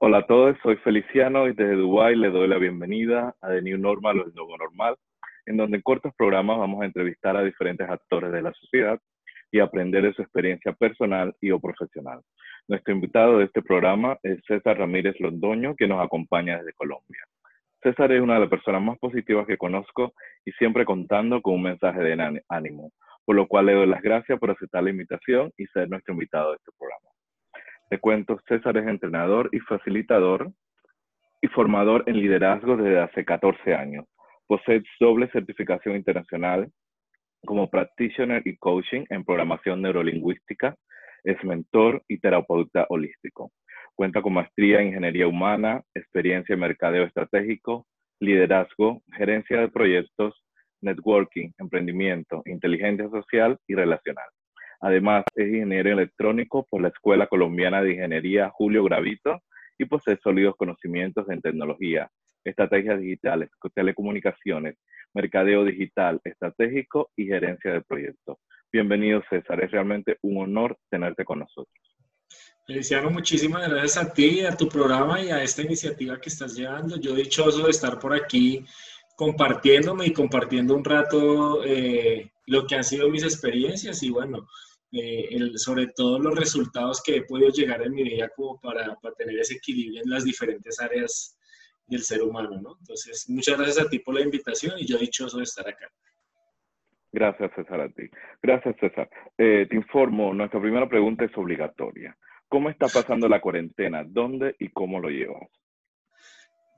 Hola a todos, soy Feliciano y desde Dubái le doy la bienvenida a The New Normal o el Nuevo Normal, en donde en cortos programas vamos a entrevistar a diferentes actores de la sociedad y aprender de su experiencia personal y o profesional. Nuestro invitado de este programa es César Ramírez Londoño, que nos acompaña desde Colombia. César es una de las personas más positivas que conozco y siempre contando con un mensaje de ánimo, por lo cual le doy las gracias por aceptar la invitación y ser nuestro invitado de este programa. Te cuento, César es entrenador y facilitador y formador en liderazgo desde hace 14 años. Posee doble certificación internacional como practitioner y coaching en programación neurolingüística. Es mentor y terapeuta holístico. Cuenta con maestría en ingeniería humana, experiencia en mercadeo estratégico, liderazgo, gerencia de proyectos, networking, emprendimiento, inteligencia social y relacional. Además, es ingeniero electrónico por la Escuela Colombiana de Ingeniería Julio Gravito y posee sólidos conocimientos en tecnología, estrategias digitales, telecomunicaciones, mercadeo digital estratégico y gerencia de proyectos. Bienvenido César, es realmente un honor tenerte con nosotros. Feliciano, muchísimas gracias a ti, a tu programa y a esta iniciativa que estás llevando. Yo dichoso de estar por aquí compartiéndome y compartiendo un rato eh, lo que han sido mis experiencias y bueno, eh, sobre todo los resultados que he podido llegar en mi vida como para, para, tener ese equilibrio en las diferentes áreas del ser humano, ¿no? Entonces, muchas gracias a ti por la invitación y yo dichoso de estar acá. Gracias, César, a ti. Gracias, César. Eh, te informo, nuestra primera pregunta es obligatoria. ¿Cómo está pasando la cuarentena? ¿Dónde y cómo lo llevas?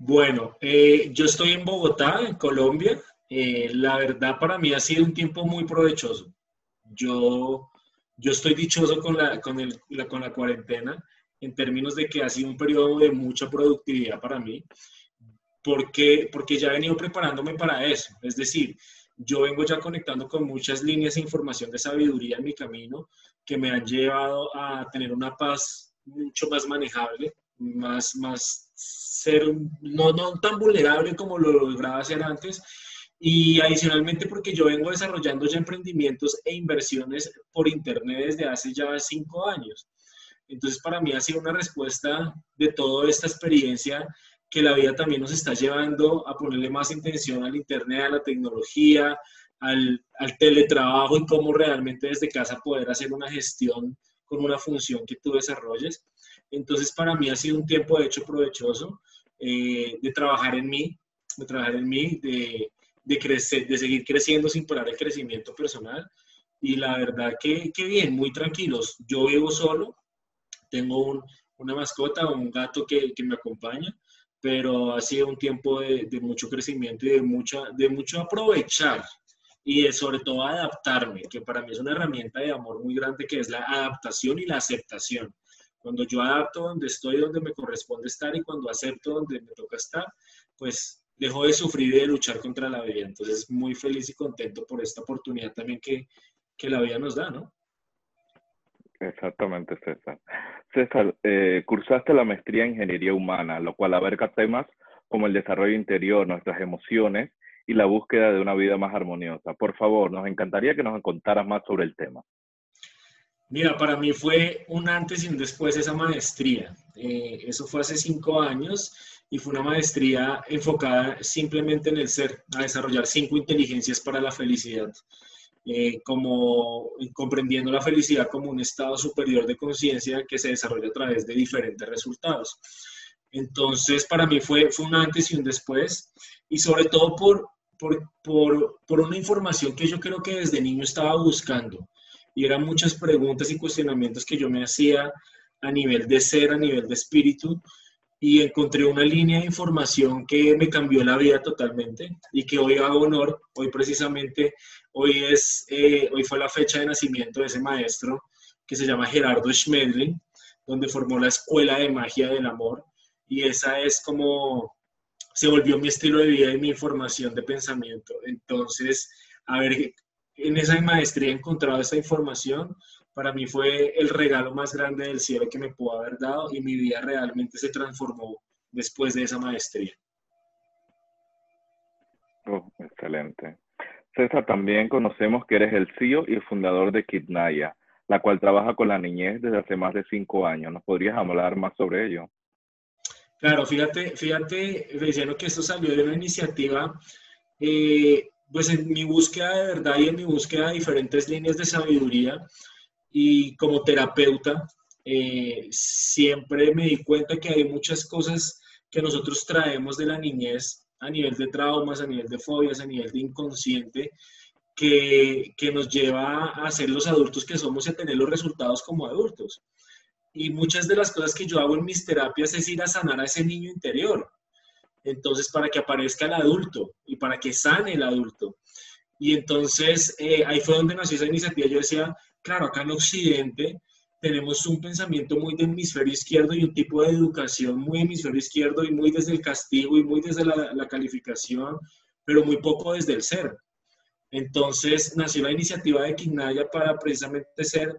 Bueno, eh, yo estoy en Bogotá, en Colombia. la verdad para mí ha sido un tiempo muy provechoso. Yo yo estoy dichoso con la, con, el, la, con la cuarentena en términos de que ha sido un periodo de mucha productividad para mí, porque, porque ya he venido preparándome para eso. Es decir, yo vengo ya conectando con muchas líneas de información de sabiduría en mi camino que me han llevado a tener una paz mucho más manejable, más, más ser, no, no tan vulnerable como lo lograba hacer antes, y adicionalmente porque yo vengo desarrollando ya emprendimientos e inversiones por Internet desde hace ya cinco años. Entonces para mí ha sido una respuesta de toda esta experiencia que la vida también nos está llevando a ponerle más intención al Internet, a la tecnología, al, al teletrabajo y cómo realmente desde casa poder hacer una gestión con una función que tú desarrolles. Entonces para mí ha sido un tiempo de hecho provechoso eh, de trabajar en mí, de trabajar en mí, de de, crecer, de seguir creciendo sin parar el crecimiento personal. Y la verdad que, que bien, muy tranquilos. Yo vivo solo, tengo una mascota, un gato que, que, me acompaña, pero ha sido un tiempo de, de, mucho crecimiento y de, mucha, de mucho aprovechar y de, sobre todo adaptarme, que para mí es una herramienta de amor muy grande que es la adaptación y la aceptación. Cuando yo adapto donde estoy, donde me corresponde estar y cuando acepto donde me toca estar, pues dejó de sufrir y de luchar contra la vida. Entonces, muy feliz y contento por esta oportunidad también que, que la vida nos da, ¿no? Exactamente, César. César, eh, cursaste la maestría en Ingeniería Humana, lo cual abarca temas como el desarrollo interior, nuestras emociones y la búsqueda de una vida más armoniosa. Por favor, nos encantaría que nos contaras más sobre el tema. Mira, para mí fue un antes y un después esa maestría. Eh, eso fue hace cinco años y fue una maestría enfocada simplemente en el ser, a desarrollar cinco inteligencias para la felicidad, eh, como comprendiendo la felicidad como un estado superior de conciencia que se desarrolla a través de diferentes resultados. Entonces, para mí fue, fue un antes y un después, y sobre todo por, por, por, por una información que yo creo que desde niño estaba buscando, y eran muchas preguntas y cuestionamientos que yo me hacía a nivel de ser, a nivel de espíritu, y encontré una línea de información que me cambió la vida totalmente y que hoy hago honor. Hoy precisamente, hoy, es, eh, hoy fue la fecha de nacimiento de ese maestro que se llama Gerardo Schmedlin, donde formó la Escuela de Magia del Amor y esa es como se volvió mi estilo de vida y mi información de pensamiento. Entonces, a ver, en esa maestría encontrado esa información, para mí fue el regalo más grande del cielo que me pudo haber dado y mi vida realmente se transformó después de esa maestría. Oh, excelente. César, también conocemos que eres el CEO y fundador de Kidnaya, la cual trabaja con la niñez desde hace más de cinco años. ¿Nos podrías hablar más sobre ello? Claro, fíjate, fíjate, diciendo que esto salió de una iniciativa, eh, pues en mi búsqueda de verdad y en mi búsqueda de diferentes líneas de sabiduría y como terapeuta, eh, siempre me di cuenta que hay muchas cosas que nosotros traemos de la niñez a nivel de traumas, a nivel de fobias, a nivel de inconsciente, que, que nos lleva a ser los adultos que somos y a tener los resultados como adultos. Y muchas de las cosas que yo hago en mis terapias es ir a sanar a ese niño interior. Entonces, para que aparezca el adulto y para que sane el adulto. Y entonces, eh, ahí fue donde nació esa iniciativa. Yo decía, claro, acá en Occidente tenemos un pensamiento muy de hemisferio izquierdo y un tipo de educación muy hemisferio izquierdo y muy desde el castigo y muy desde la, calificación, pero muy poco desde el ser. Entonces nació la iniciativa de Quignaya para precisamente ser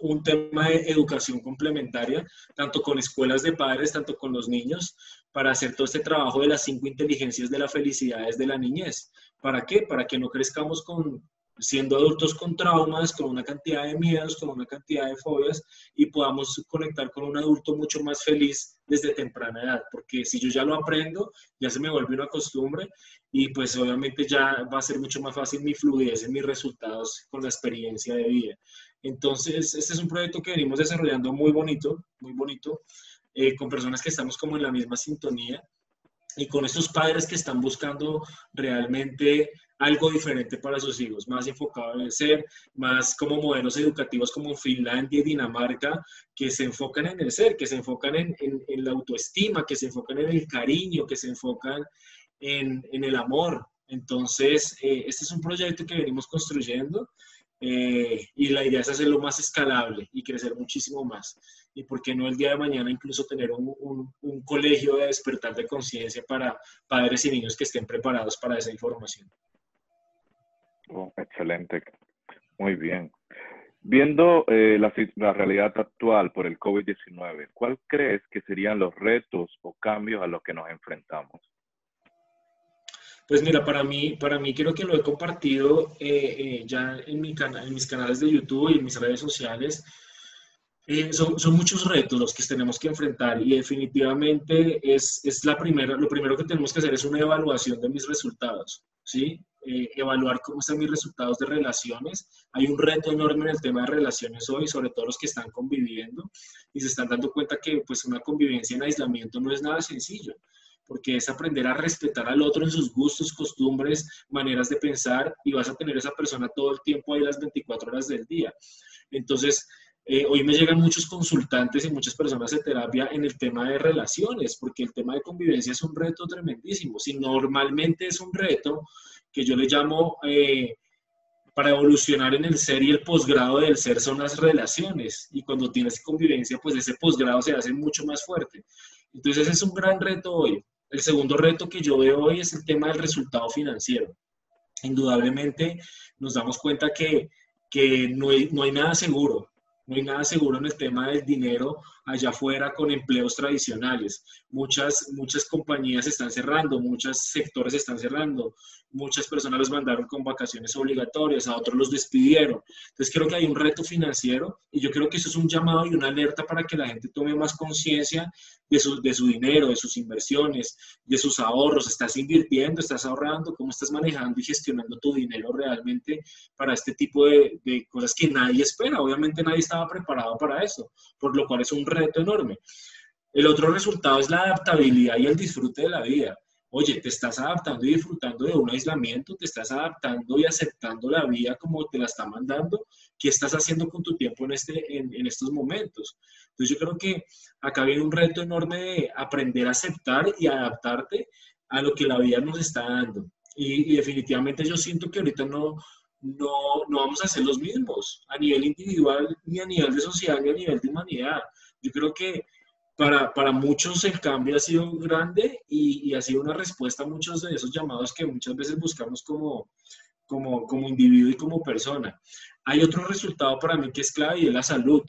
un tema de educación complementaria, tanto con escuelas de padres, tanto con los niños, para hacer todo este trabajo de las cinco inteligencias de la felicidad desde la niñez. ¿Para qué? Para que no crezcamos con, siendo adultos con traumas, con una cantidad de miedos, con una cantidad de fobias y podamos conectar con un adulto mucho más feliz desde temprana edad, porque si yo ya lo aprendo, ya se me vuelve una costumbre y pues obviamente ya va a ser mucho más fácil mi fluidez en mis resultados con la experiencia de vida. Entonces, este es un proyecto que venimos desarrollando muy bonito, muy bonito, eh, con personas que estamos como en la misma sintonía y con estos padres que están buscando realmente algo diferente para sus hijos, más enfocado en el ser, más como modelos educativos como Finlandia y Dinamarca, que se enfocan en el ser, que se enfocan en, en, la autoestima, que se enfocan en el cariño, que se enfocan en, en el amor. Entonces, eh, este es un proyecto que venimos construyendo eh, y la idea es hacerlo más escalable y crecer muchísimo más. Y por qué no el día de mañana incluso tener un, un, colegio de despertar de conciencia para padres y niños que estén preparados para esa información. Oh, excelente, muy bien. Viendo eh, la, la, realidad actual por el COVID-19, ¿cuál crees que serían los retos o cambios a los que nos enfrentamos? Pues mira, para mí, para mí creo que lo he compartido eh, eh, ya en, mi en mis canales de YouTube y en mis redes sociales. Eh, son, son, muchos retos los que tenemos que enfrentar y definitivamente es, es, la primera, lo primero que tenemos que hacer es una evaluación de mis resultados, ¿sí? Evaluar cómo están mis resultados de relaciones. Hay un reto enorme en el tema de relaciones hoy, sobre todo los que están conviviendo y se están dando cuenta que pues una convivencia en aislamiento no es nada sencillo porque es aprender a respetar al otro en sus gustos, costumbres, maneras de pensar y vas a tener esa persona todo el tiempo ahí las 24 horas del día. Entonces, eh, hoy me llegan muchos consultantes y muchas personas de terapia en el tema de relaciones, porque el tema de convivencia es un reto tremendísimo. Si normalmente es un reto que yo le llamo eh, para evolucionar en el ser y el posgrado del ser son las relaciones. Y cuando tienes convivencia, pues ese posgrado se hace mucho más fuerte. Entonces ese es un gran reto hoy. El segundo reto que yo veo hoy es el tema del resultado financiero. Indudablemente nos damos cuenta que, que no, hay, no hay nada seguro, no hay nada seguro en el tema del dinero allá afuera con empleos tradicionales. Muchas, muchas compañías están cerrando, muchos sectores están cerrando, muchas personas los mandaron con vacaciones obligatorias, a otros los despidieron. Entonces creo que hay un reto financiero y yo creo que eso es un llamado y una alerta para que la gente tome más conciencia de su, de su dinero, de sus inversiones, de sus ahorros. ¿Estás invirtiendo, estás ahorrando? ¿Cómo estás manejando y gestionando tu dinero realmente para este tipo de, de cosas que nadie espera? Obviamente nadie estaba preparado para eso, por lo cual es un reto reto enorme. El otro resultado es la adaptabilidad y el disfrute de la vida. Oye, te estás adaptando y disfrutando de un aislamiento, te estás adaptando y aceptando la vida como te la está mandando. ¿Qué estás haciendo con tu tiempo en, este, en, estos momentos? Entonces yo creo que acá viene un reto enorme de aprender a aceptar y adaptarte a lo que la vida nos está dando. Y, y definitivamente yo siento que ahorita no, no, no vamos a ser los mismos a nivel individual, ni a nivel de sociedad, ni a nivel de humanidad. Yo creo que para, para muchos el cambio ha sido grande y, y, ha sido una respuesta a muchos de esos llamados que muchas veces buscamos como, como, como individuo y como persona. Hay otro resultado para mí que es clave y es la salud.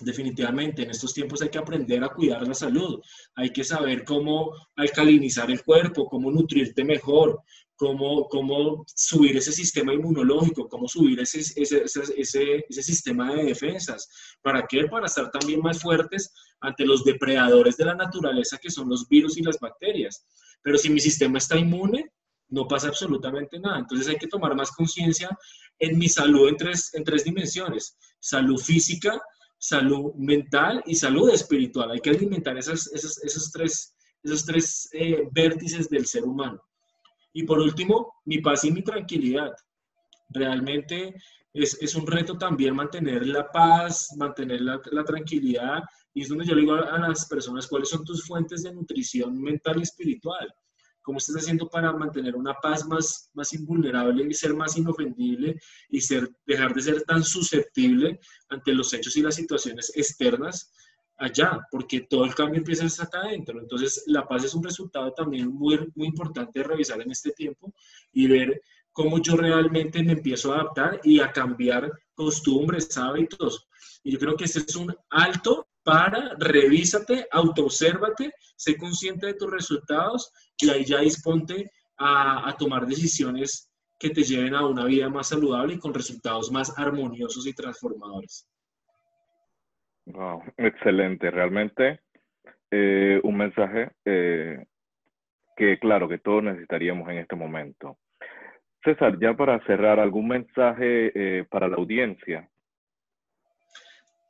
Definitivamente, en estos tiempos hay que aprender a cuidar la salud, hay que saber cómo alcalinizar el cuerpo, cómo nutrirte mejor, cómo, cómo subir ese sistema inmunológico, cómo subir ese, ese, ese, ese, sistema de defensas. ¿Para qué? Para estar también más fuertes ante los depredadores de la naturaleza que son los virus y las bacterias. Pero si mi sistema está inmune, no pasa absolutamente nada. Entonces hay que tomar más conciencia en mi salud en tres, en tres dimensiones. Salud física, salud mental y salud espiritual. Hay que alimentar esas, esas, esos tres, esos tres eh, vértices del ser humano. Y por último, mi paz y mi tranquilidad. Realmente es, es un reto también mantener la paz, mantener la, la, tranquilidad. Y es donde yo le digo a, las personas cuáles son tus fuentes de nutrición mental y espiritual. ¿Cómo estás haciendo para mantener una paz más, más invulnerable y ser más inofendible y ser, dejar de ser tan susceptible ante los hechos y las situaciones externas allá, porque todo el cambio empieza acá adentro. Entonces, la paz es un resultado también muy, muy importante de revisar en este tiempo y ver cómo yo realmente me empiezo a adaptar y a cambiar costumbres, hábitos. Y yo creo que este es un alto para revísate, autoobsérvate, sé consciente de tus resultados y ahí ya disponte a, a tomar decisiones que te lleven a una vida más saludable y con resultados más armoniosos y transformadores. Wow, excelente, realmente eh, un mensaje eh, que claro que todos necesitaríamos en este momento. César, ya para cerrar, ¿algún mensaje eh, para la audiencia?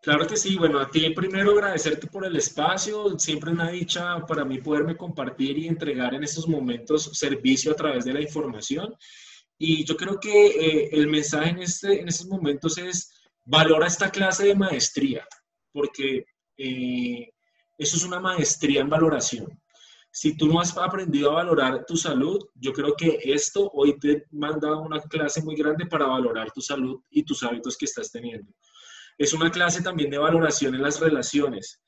Claro que sí, bueno, a ti primero agradecerte por el espacio, siempre una dicha para mí poderme compartir y entregar en estos momentos servicio a través de la información. Y yo creo que el mensaje en, este, en estos momentos es, valora esta clase de maestría porque eh, eso es una maestría en valoración. Si tú no has aprendido a valorar tu salud, yo creo que esto hoy te manda una clase muy grande para valorar tu salud y tus hábitos que estás teniendo. Es una clase también de valoración en las relaciones.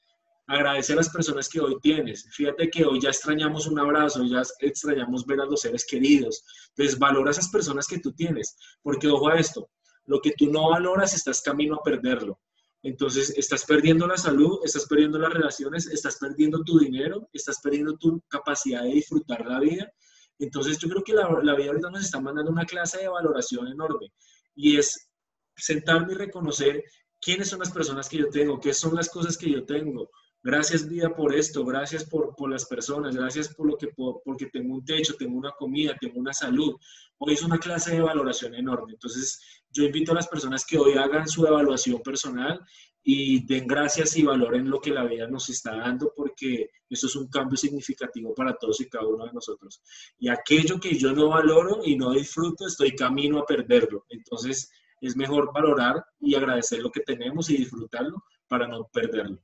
Agradece a las personas que hoy tienes. Fíjate que hoy ya extrañamos un abrazo, ya extrañamos ver a los seres queridos. Entonces, valora a esas personas que tú tienes. Porque, ojo a esto, lo que tú no valoras, estás camino a perderlo. Entonces, estás perdiendo la salud, estás perdiendo las relaciones, estás perdiendo tu dinero, estás perdiendo tu capacidad de disfrutar la vida. Entonces, yo creo que la, la vida ahorita nos está mandando una clase de valoración enorme y es sentarme y reconocer quiénes son las personas que yo tengo, qué son las cosas que yo tengo, Gracias vida por esto, gracias por, las personas, gracias por lo que por, porque tengo un techo, tengo una comida, tengo una salud. Hoy es una clase de valoración enorme. Entonces, yo invito a las personas que hoy hagan su evaluación personal y den gracias y valoren lo que la vida nos está dando porque eso es un cambio significativo para todos y cada uno de nosotros. Y aquello que yo no valoro y no disfruto, estoy camino a perderlo. Entonces, es mejor valorar y agradecer lo que tenemos y disfrutarlo para no perderlo.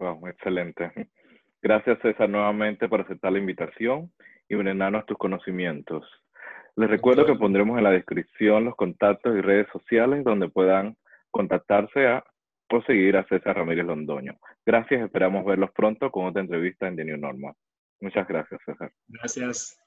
Wow, excelente. Gracias César nuevamente por aceptar la invitación y brindarnos tus conocimientos. Les recuerdo que pondremos en la descripción los contactos y redes sociales donde puedan contactarse a, o seguir a César Ramírez Londoño. Gracias, esperamos verlos pronto con otra entrevista en The New Normal. Muchas gracias, César. Gracias.